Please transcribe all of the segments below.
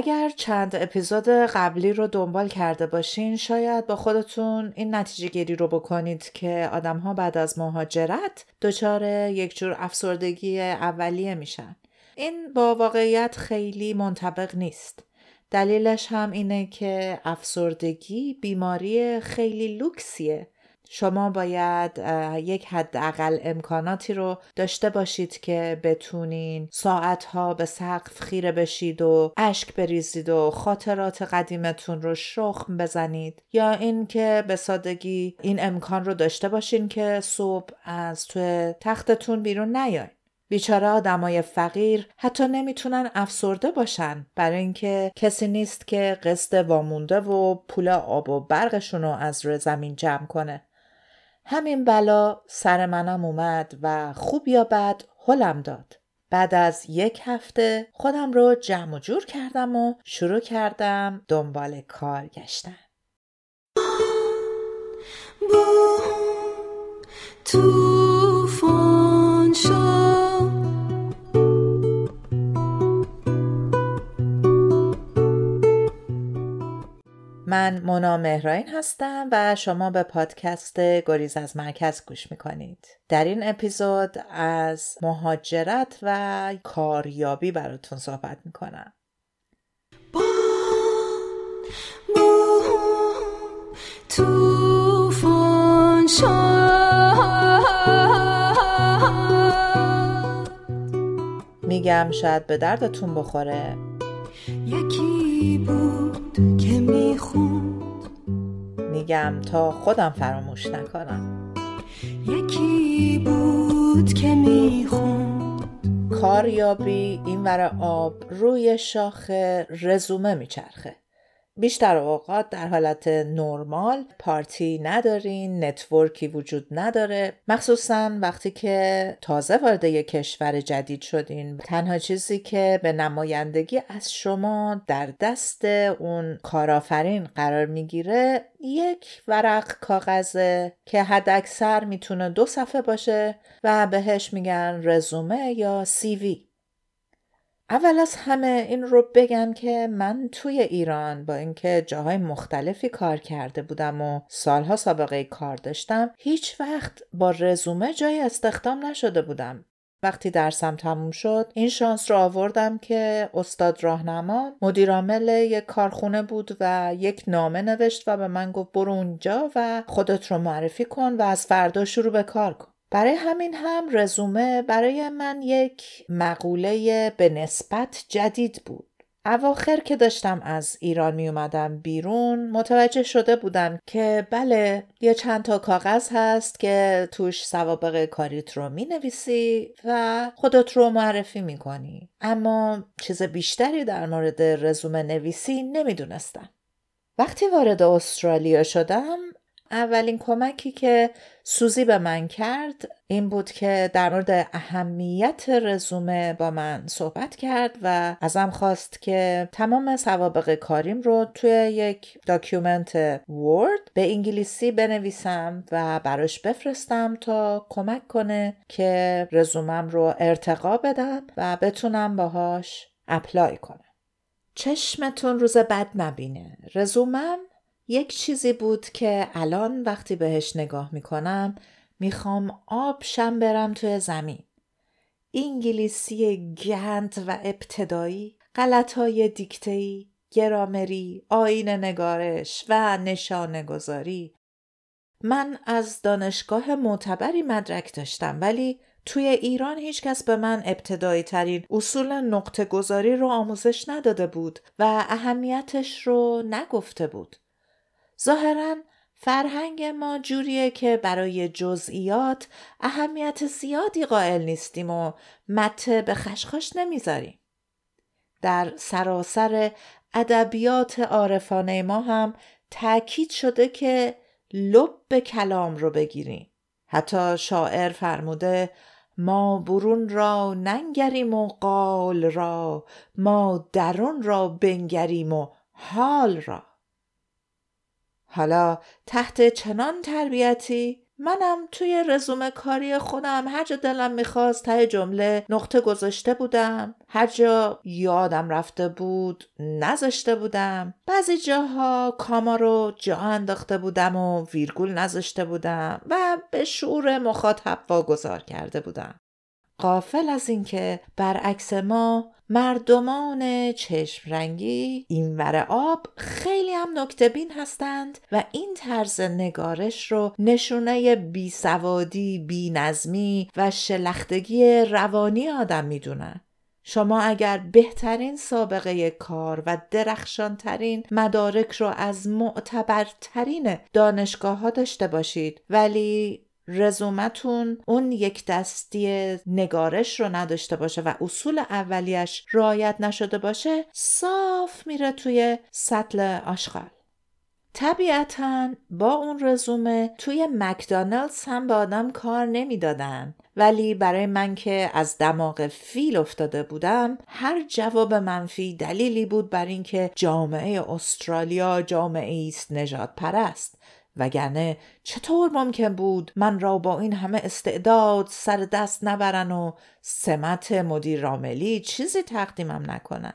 اگر چند اپیزود قبلی رو دنبال کرده باشین شاید با خودتون این نتیجه گیری رو بکنید که آدم ها بعد از مهاجرت دچار یک جور افسردگی اولیه میشن. این با واقعیت خیلی منطبق نیست. دلیلش هم اینه که افسردگی بیماری خیلی لوکسیه شما باید یک حداقل امکاناتی رو داشته باشید که بتونین ساعتها به سقف خیره بشید و اشک بریزید و خاطرات قدیمتون رو شخم بزنید. یا اینکه به سادگی این امکان رو داشته باشین که صبح از توی تختتون بیرون نیاید بیچاره آدمای فقیر حتی نمی‌تونن افسرده باشن. برای اینکه کسی نیست که قسط وامونده و پول آب و برقشون رو از روی زمین جمع کنه. همین بلا سر منم اومد و خوب یا بد حلم داد. بعد از یک هفته خودم رو جمع و جور کردم و شروع کردم دنبال کار گشتن. توفان من مونا مهراین هستم و شما به پادکست گریز از مرکز گوش می‌کنید. در این اپیزود از مهاجرت و کاریابی براتون صحبت می‌کنم. میگم شاید به دردتون بخوره یکی بود میگم تا خودم فراموش نکنم. یکی بود که می‌خوند. کاریابی این ور آب روی شاخ رزومه میچرخه. بیشتر اوقات در حالت نرمال پارتی ندارین نتورکی وجود نداره. مخصوصا وقتی که تازه وارد یک کشور جدید شدین. تنها چیزی که به نمایندگی از شما در دست اون کارآفرین قرار می‌گیره یک ورق کاغذه که حد اکثر می‌تونه دو صفحه باشه و بهش میگن رزومه یا سیوی اول از همه این رو بگم که من توی ایران با اینکه جاهای مختلفی کار کرده بودم و سالها سابقه کار داشتم هیچ وقت با رزومه جای استخدام نشده بودم. وقتی درسم تموم شد این شانس رو آوردم که استاد راهنما مدیرعامل یک کارخونه بود و یک نامه نوشت و به من گفت برو اونجا و خودت رو معرفی کن و از فردا شروع به کار کن. برای همین هم رزومه برای من یک مقوله به نسبت جدید بود. اواخر که داشتم از ایران می اومدم بیرون متوجه شده بودم که بله یه چند تا کاغذ هست که توش سوابق کاریت رو می نویسی و خودت رو معرفی می کنی. اما چیز بیشتری در مورد رزومه نویسی نمی‌دونستم. وقتی وارد استرالیا شدم اولین کمکی که سوزی به من کرد این بود که در مورد اهمیت رزومه با من صحبت کرد و ازم خواست که تمام سوابق کاریم رو توی یک document Word به انگلیسی بنویسم و براش بفرستم تا کمک کنه که رزومم رو ارتقا بدم و بتونم باهاش apply کنم. چشمتون روز بد نبینه. رزومم یک چیزی بود که الان وقتی بهش نگاه می‌کنم می‌خوام آب شم برم توی زمین. انگلیسی گند و ابتدایی، غلطهای دیکتهی، گرامری، آین نگارش و نشانه گذاری. من از دانشگاه معتبری مدرک داشتم ولی توی ایران هیچکس به من ابتدایی ترین اصول نقطه گذاری رو آموزش نداده بود و اهمیتش رو نگفته بود. ظاهرا فرهنگ ما جوریه که برای جزئیات اهمیت زیادی قائل نیستیم و مته به خشخاش نمی‌ذاریم. در سراسر ادبیات عارفانه ما هم تاکید شده که لب کلام رو بگیریم. حتی شاعر فرموده ما برون را ننگریم و قال را ما درون را بنگریم و حال را حالا تحت چنان تربیتی؟ منم توی رزومه کاری خودم هر جا دلم می‌خواست ته جمله نقطه گذاشته بودم. هر جا یادم رفته بود نذاشته بودم. بعضی جاها کاما رو جا انداخته بودم و ویرگول نذاشته بودم و به شعور مخاطب واگذار کرده بودم. قافل از اینکه برعکس ما مردمان چشم رنگی اینور آب خیلی هم نکتبین هستند و این طرز نگارش رو نشونه بیسوادی، بینظمی و شلختگی روانی آدم می‌دونن. شما اگر بهترین سابقه کار و درخشانترین مدارک رو از معتبرترین دانشگاه ها داشته باشید ولی رزومتون اون یک دستی نگارش رو نداشته باشه و اصول اولیش رعایت نشده باشه صاف میره توی سطل آشغال. طبیعتا با اون رزومه توی مکدانلدز هم به آدم کار نمی‌دادن. ولی برای من که از دماغ فیل افتاده بودم هر جواب منفی دلیلی بود بر اینکه جامعه استرالیا جامعه است نجات پرست وگرنه چطور ممکن بود من را با این همه استعداد سر دست نبرن و سمت مدیر راملی چیزی تقدیمم نکنن؟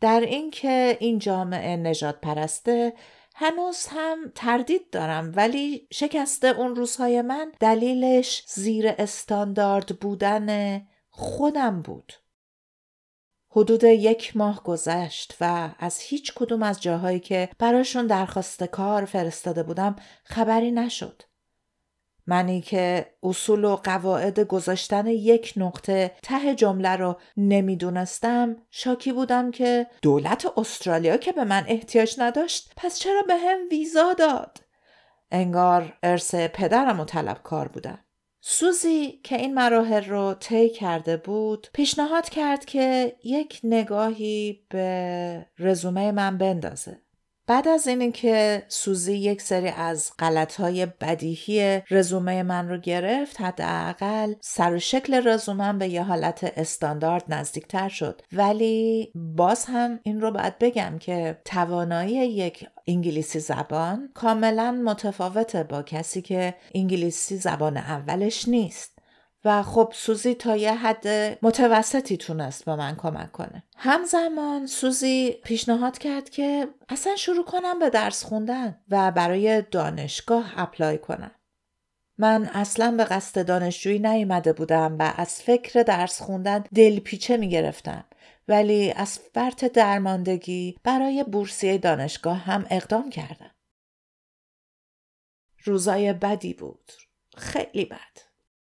در اینکه این جامعه نجات پرسته هنوز هم تردید دارم ولی شکسته اون روزهای من دلیلش زیر استاندارد بودن خودم بود. حدود یک ماه گذشت و از هیچ کدوم از جاهایی که براشون درخواست کار فرستاده بودم خبری نشد. منی که اصول و قواعد گذاشتن یک نقطه ته جمله رو نمی‌دونستم شاکی بودم که دولت استرالیا که به من احتیاج نداشت پس چرا به هم ویزا داد؟ انگار ارث پدرم و طلبکار بودم. سوزی که این مراحل رو طی کرده بود پیشنهاد کرد که یک نگاهی به رزومه من بندازه. بعد از این که سوزی یک سری از غلطهای بدیهی رزومه من رو گرفت حداقل سر و شکل رزومم به یه حالت استاندارد نزدیکتر شد. ولی باز هم این رو باید بگم که توانایی یک انگلیسی زبان کاملا متفاوته با کسی که انگلیسی زبان اولش نیست. و خب سوزی تا یه حد متوسطی تونست به من کمک کنه همزمان سوزی پیشنهاد کرد که اصلا شروع کنم به درس خوندن و برای دانشگاه اپلای کنم من اصلا به قصد دانشجویی نیامده بودم و از فکر درس خوندن دلپیچه می گرفتم ولی از فرط درماندگی برای بورسیه دانشگاه هم اقدام کردم. روزای بدی بود. خیلی بد.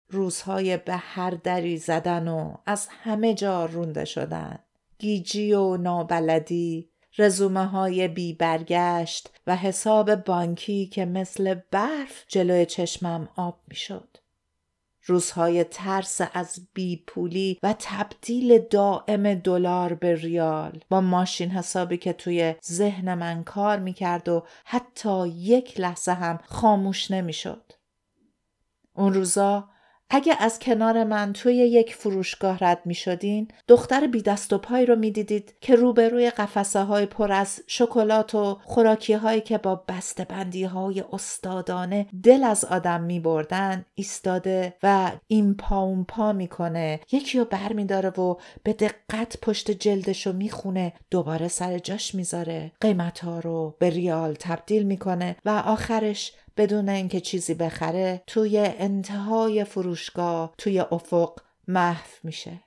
روزهای به هر دری زدن و از همه جا رونده شدن گیجی و نابلدی رزومه های بی برگشت و حساب بانکی که مثل برف جلوی چشمم آب می شد. روزهای ترس از بی پولی و تبدیل دائم دلار به ریال با ماشین حسابی که توی ذهن من کار می کرد و حتی یک لحظه هم خاموش نمی شد. اون روزا اگه از کنار من توی یک فروشگاه رد می شدین دختر بی دست و پای رو می دیدید که روبروی قفسه های پر از شکلات و خوراکی هایی که با بسته بندی های استادانه دل از آدم می بردن ایستاده و این پا اون پا می‌کنه یکی رو بر می داره و به دقت پشت جلدش رو می خونه دوباره سر جاش می‌ذاره. قیمت ها رو به ریال تبدیل می‌کنه و آخرش بدون اینکه چیزی بخره توی انتهای فروشگاه توی افق محو میشه.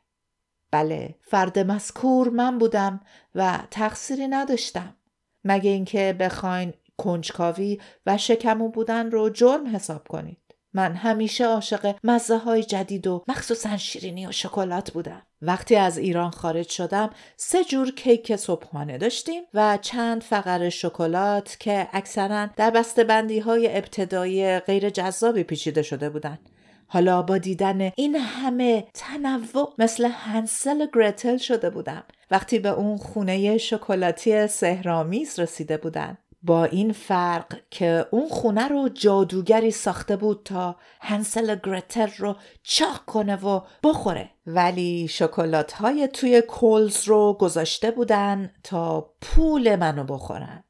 بله فرد مذکور من بودم و تقصیری نداشتم. مگه اینکه بخواین کنجکاوی و شکمو بودن رو جرم حساب کنید. من همیشه عاشق مزه های جدید و مخصوصا شیرینی و شکلات بودم. وقتی از ایران خارج شدم سه جور کیک صبحانه داشتیم و چند فقر شکلات که اکثرا در بندی های ابتدایی غیر جذابی پیچیده شده بودند. حالا با دیدن این همه تنوع مثل هنسل گرتل شده بودم وقتی به اون خونه شکلاتی سهرامیز رسیده بودن با این فرق که اون خونه رو جادوگری ساخته بود تا هنسل گرتر رو چاق کنه و بخوره ولی شکلات های توی کولز رو گذاشته بودن تا پول منو بخورن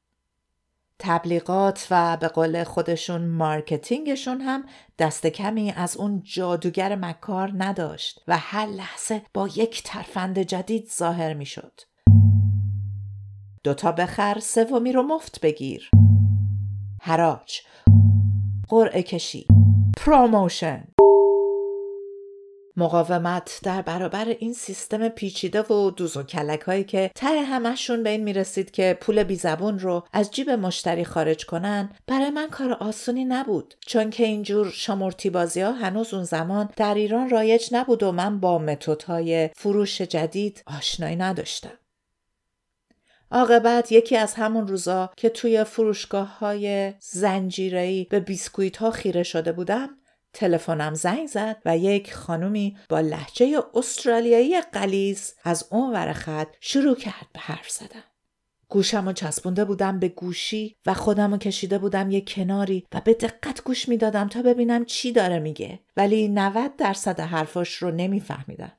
تبلیغات و به قول خودشون مارکتینگشون هم دست کمی از اون جادوگر مکار نداشت و هر لحظه با یک ترفند جدید ظاهر می شد. دوتا بخر سومی رو مفت بگیر. حراج قرعه کشی. promotion. مقاومت در برابر این سیستم پیچیده و دوز و کلک هایی که ته همشون به این می‌رسید که پول بیزبون رو از جیب مشتری خارج کنن برای من کار آسونی نبود. چون که اینجور شامورتی بازی ها هنوز اون زمان در ایران رایج نبود و من با های فروش جدید آشنایی نداشتم. عاقبت یکی از همون روزا که توی فروشگاه های زنجیره‌ای به بیسکویت ها خیره شده بودم تلفنم زنگ زد و یک خانومی با لحجه استرالیایی قلیز از اون ور خط شروع کرد به حرف زدن. گوشم و چسبونده بودم به گوشی و خودم کشیده بودم یک کناری و به دقت گوش می‌دادم تا ببینم چی داره میگه ولی 90 درصد حرفاش رو نمیفهمیدم.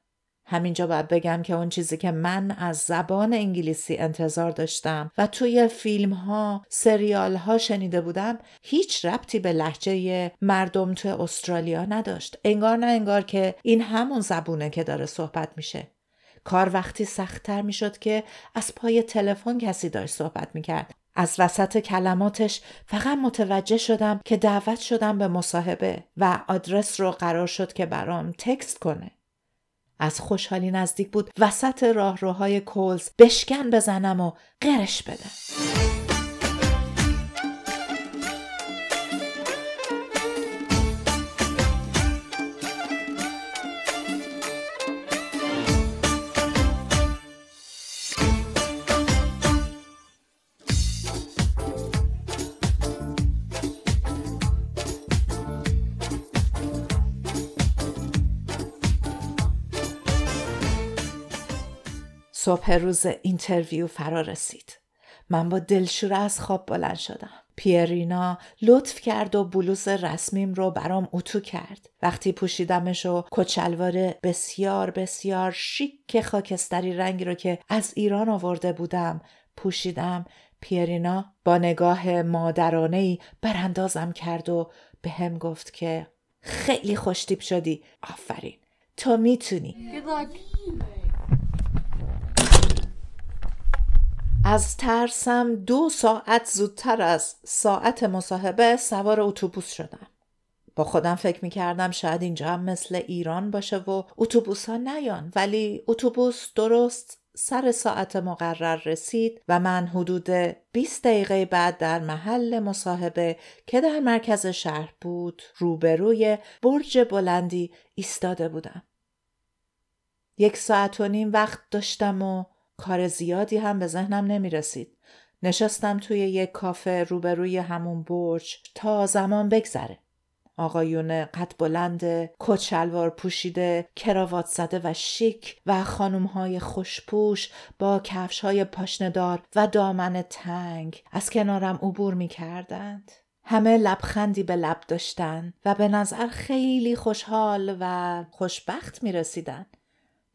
همینجا باید بگم که اون چیزی که من از زبان انگلیسی انتظار داشتم و توی فیلم ها سریال ها شنیده بودم هیچ ربطی به لحجه مردم توی استرالیا نداشت. انگار نه انگار که این همون زبونه که داره صحبت میشه. کار وقتی سختتر می‌شد که از پای تلفن کسی داشت صحبت می‌کرد. از وسط کلماتش فقط متوجه شدم که دعوت شدم به مصاحبه و آدرس رو قرار شد که برام تکست کنه. از خوشحالی نزدیک بود. وسط راهروهای کلز بشکن بزنم و قرش بدم. صبح روز interview فرا رسید. من با دلشوره از خواب بلند شدم. پیرینا لطف کرد و بلوز رسمیم رو برام اتو کرد. وقتی پوشیدمش و کت شلوار بسیار بسیار شیک خاکستری رنگی رو که از ایران آورده بودم پوشیدم پیرینا با نگاه مادرانه‌ای براندازم کرد و بهم گفت که خیلی خوشتیپ شدی آفرین تو می‌تونی از ترسم دو ساعت زودتر از ساعت مصاحبه سوار اتوبوس شدم. با خودم فکر می‌کردم شاید اینجا هم مثل ایران باشه و اتوبوس ها نیان ولی اتوبوس درست سر ساعت مقرر رسید و من حدود 20 دقیقه بعد در محل مصاحبه که در مرکز شهر بود روبروی برج بلندی ایستاده بودم. یک ساعت و نیم وقت داشتم و کار زیادی هم به ذهنم نمی رسید. نشستم توی یک کافه روبروی همون برج تا زمان بگذره. آقایون قد بلند کچلوار پوشیده کراوات زده و شیک و خانوم های خوشپوش با کفش های پاشندار و دامن تنگ از کنارم عبور می کردند. همه لبخندی به لب داشتن و به نظر خیلی خوشحال و خوشبخت می رسیدن.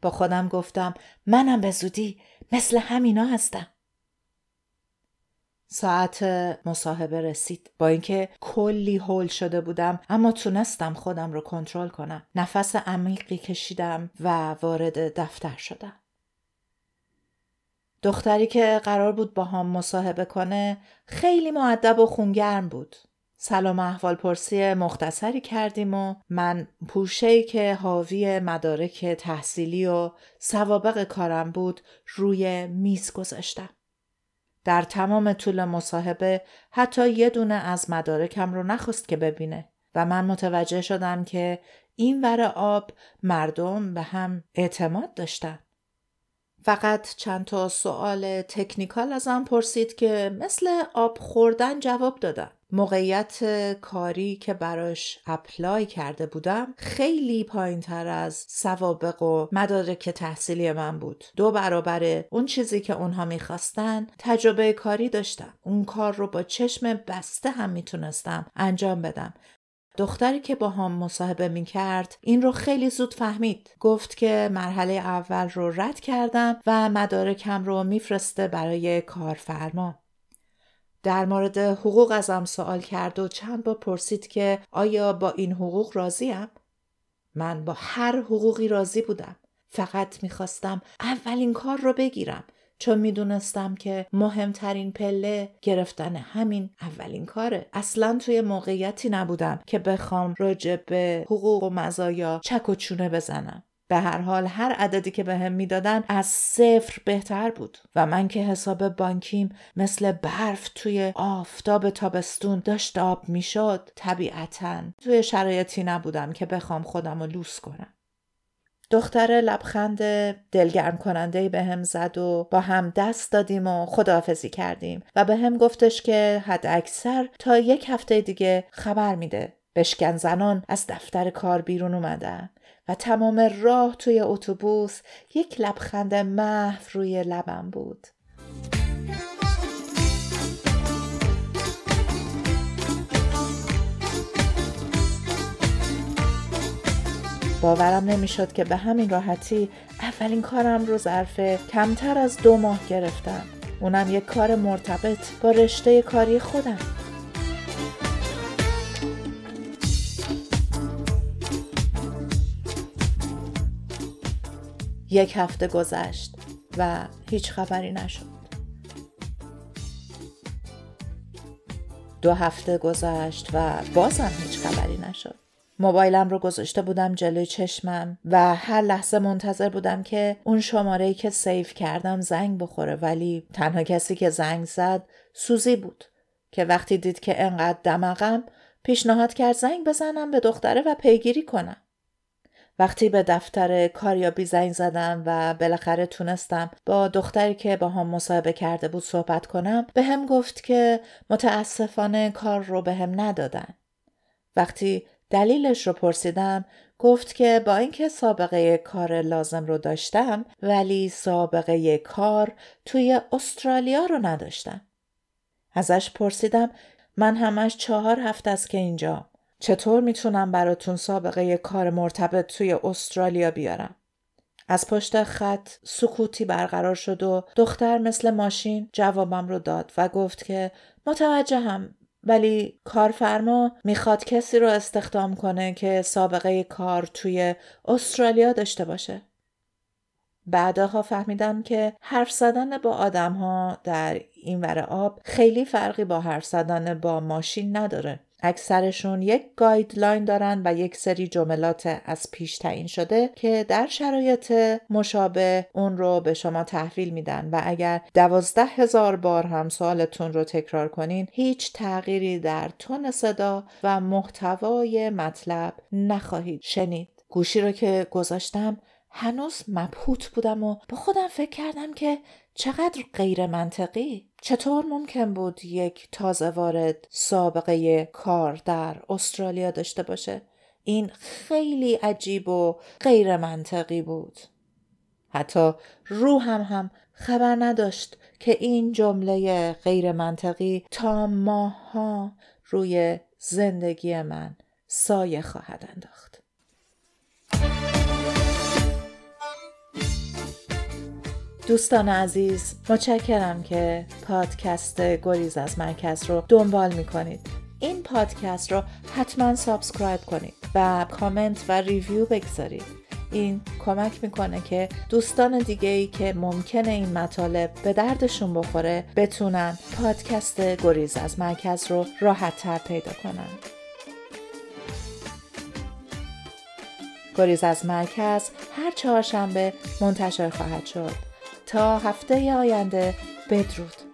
با خودم گفتم منم به زودی مثل همینا هستم. ساعت مصاحبه رسید. با اینکه کلی هول شده بودم اما تونستم خودم رو کنترل کنم. نفس عمیقی کشیدم و وارد دفتر شدم. دختری که قرار بود با هم مصاحبه کنه خیلی معدب و خونگرم بود. سلام احوال پرسی مختصری کردیم و من پوشهی که حاوی مدارک تحصیلی و سوابق کارم بود روی میز گذاشتم. در تمام طول مصاحبه حتی یه دونه از مدارکم رو نخواست که ببینه و من متوجه شدم که این ور آب مردم به هم اعتماد داشتن. فقط چند تا سوال تکنیکال ازم پرسید که مثل آب خوردن جواب دادم. موقعیت کاری که براش اپلای کرده بودم خیلی پایین تر از سوابق و مدارک تحصیلی من بود دو برابر اون چیزی که اونها می‌خواستن تجربه کاری داشتم اون کار رو با چشم بسته هم می‌تونستم انجام بدم دختری که با هم مصاحبه می کرد این رو خیلی زود فهمید. گفت که مرحله اول رو رد کردم و مدارکم رو میفرسته برای کارفرما. در مورد حقوق ازم سوال کرد و چند بار پرسید که آیا با این حقوق راضیم؟ من با هر حقوقی راضی بودم. فقط می‌خواستم اولین کار رو بگیرم چون می‌دونستم که مهمترین پله گرفتن همین اولین کاره اصلا توی موقعیتی نبودم که بخوام راجع به حقوق و مزایا چک و چونه بزنم به هر حال هر عددی که بهم به می‌دادن از صفر بهتر بود و من که حساب بانکیم مثل برف توی آفتاب تابستون داشت آب می‌شد طبیعتا توی شرایطی نبودم که بخوام خودم رو لوس کنم دختر لبخند دلگرم کننده به هم زد و با هم دست دادیم و خداحافظی کردیم و به هم گفتش که حد اکثر تا یک هفته دیگه خبر میده. بشکن زنان از دفتر کار بیرون اومدن و تمام راه توی اتوبوس یک لبخند محو روی لبم بود. باورم نمی‌شد که به همین راحتی اولین کارم رو ظرف کمتر از دو ماه گرفتم اونم یک کار مرتبط با رشته کاری خودم یک هفته گذشت و هیچ خبری نشد دو هفته گذشت و بازم هیچ خبری نشد موبایلم رو گذاشته بودم جلوی چشمم و هر لحظه منتظر بودم که اون شماره که سیف کردم زنگ بخوره ولی تنها کسی که زنگ زد سوزی بود که وقتی دید که انقدر دماغم پیشنهاد کرد زنگ بزنم به دختره و پیگیری کنم. وقتی به دفتر کاریابی زنگ زدم و بالاخره تونستم با دختری که با هم مصاحبه کرده بود صحبت کنم به هم گفت که متاسفانه کار رو به هم ندادن. وقتی دلیلش رو پرسیدم گفت که با اینکه سابقه کار لازم رو داشتم ولی سابقه کار توی استرالیا رو نداشتم. ازش پرسیدم من همش چهار هفته است که اینجا. چطور می‌تونم براتون سابقه کار مرتبط توی استرالیا بیارم؟ از پشت خط سکوتی برقرار شد و دختر مثل ماشین جوابم رو داد و گفت که متوجهم ولی کارفرما می‌خواد کسی رو استخدام کنه که سابقه کار توی استرالیا داشته باشه. بعدها فهمیدم که حرف زدن با آدم ها در این ور آب خیلی فرقی با حرف زدن با ماشین نداره. اکثرشون یک گایدلاین دارن و یک سری جملات از پیش تعیین شده که در شرایط مشابه اون رو به شما تحویل میدن و اگر دوازده هزار بار هم سوالتون رو تکرار کنین هیچ تغییری در تون صدا و محتوای مطلب نخواهید شنید. گوشی رو که گذاشتم هنوز مبهوت بودم و با خودم فکر کردم که چقدر غیر منطقی. چطور ممکن بود یک تازه وارد سابقه کار در استرالیا داشته باشه؟ این خیلی عجیب و غیر منطقی بود. حتی روحم هم خبر نداشت که این جمله غیر منطقی تا ماها روی زندگی من سایه خواهد انداخت. دوستان عزیز متشکرم که پادکست گریز از مرکز رو دنبال می‌کنید. این پادکست رو حتما subscribe کنید و کامنت و review بگذارید. این کمک می‌کنه که دوستان دیگه ای که ممکنه این مطالب به دردشون بخوره بتونن پادکست گریز از مرکز رو راحت تر پیدا کنن. گریز از مرکز هر چهارشنبه منتشر خواهد شد. تا هفته آینده بدرود.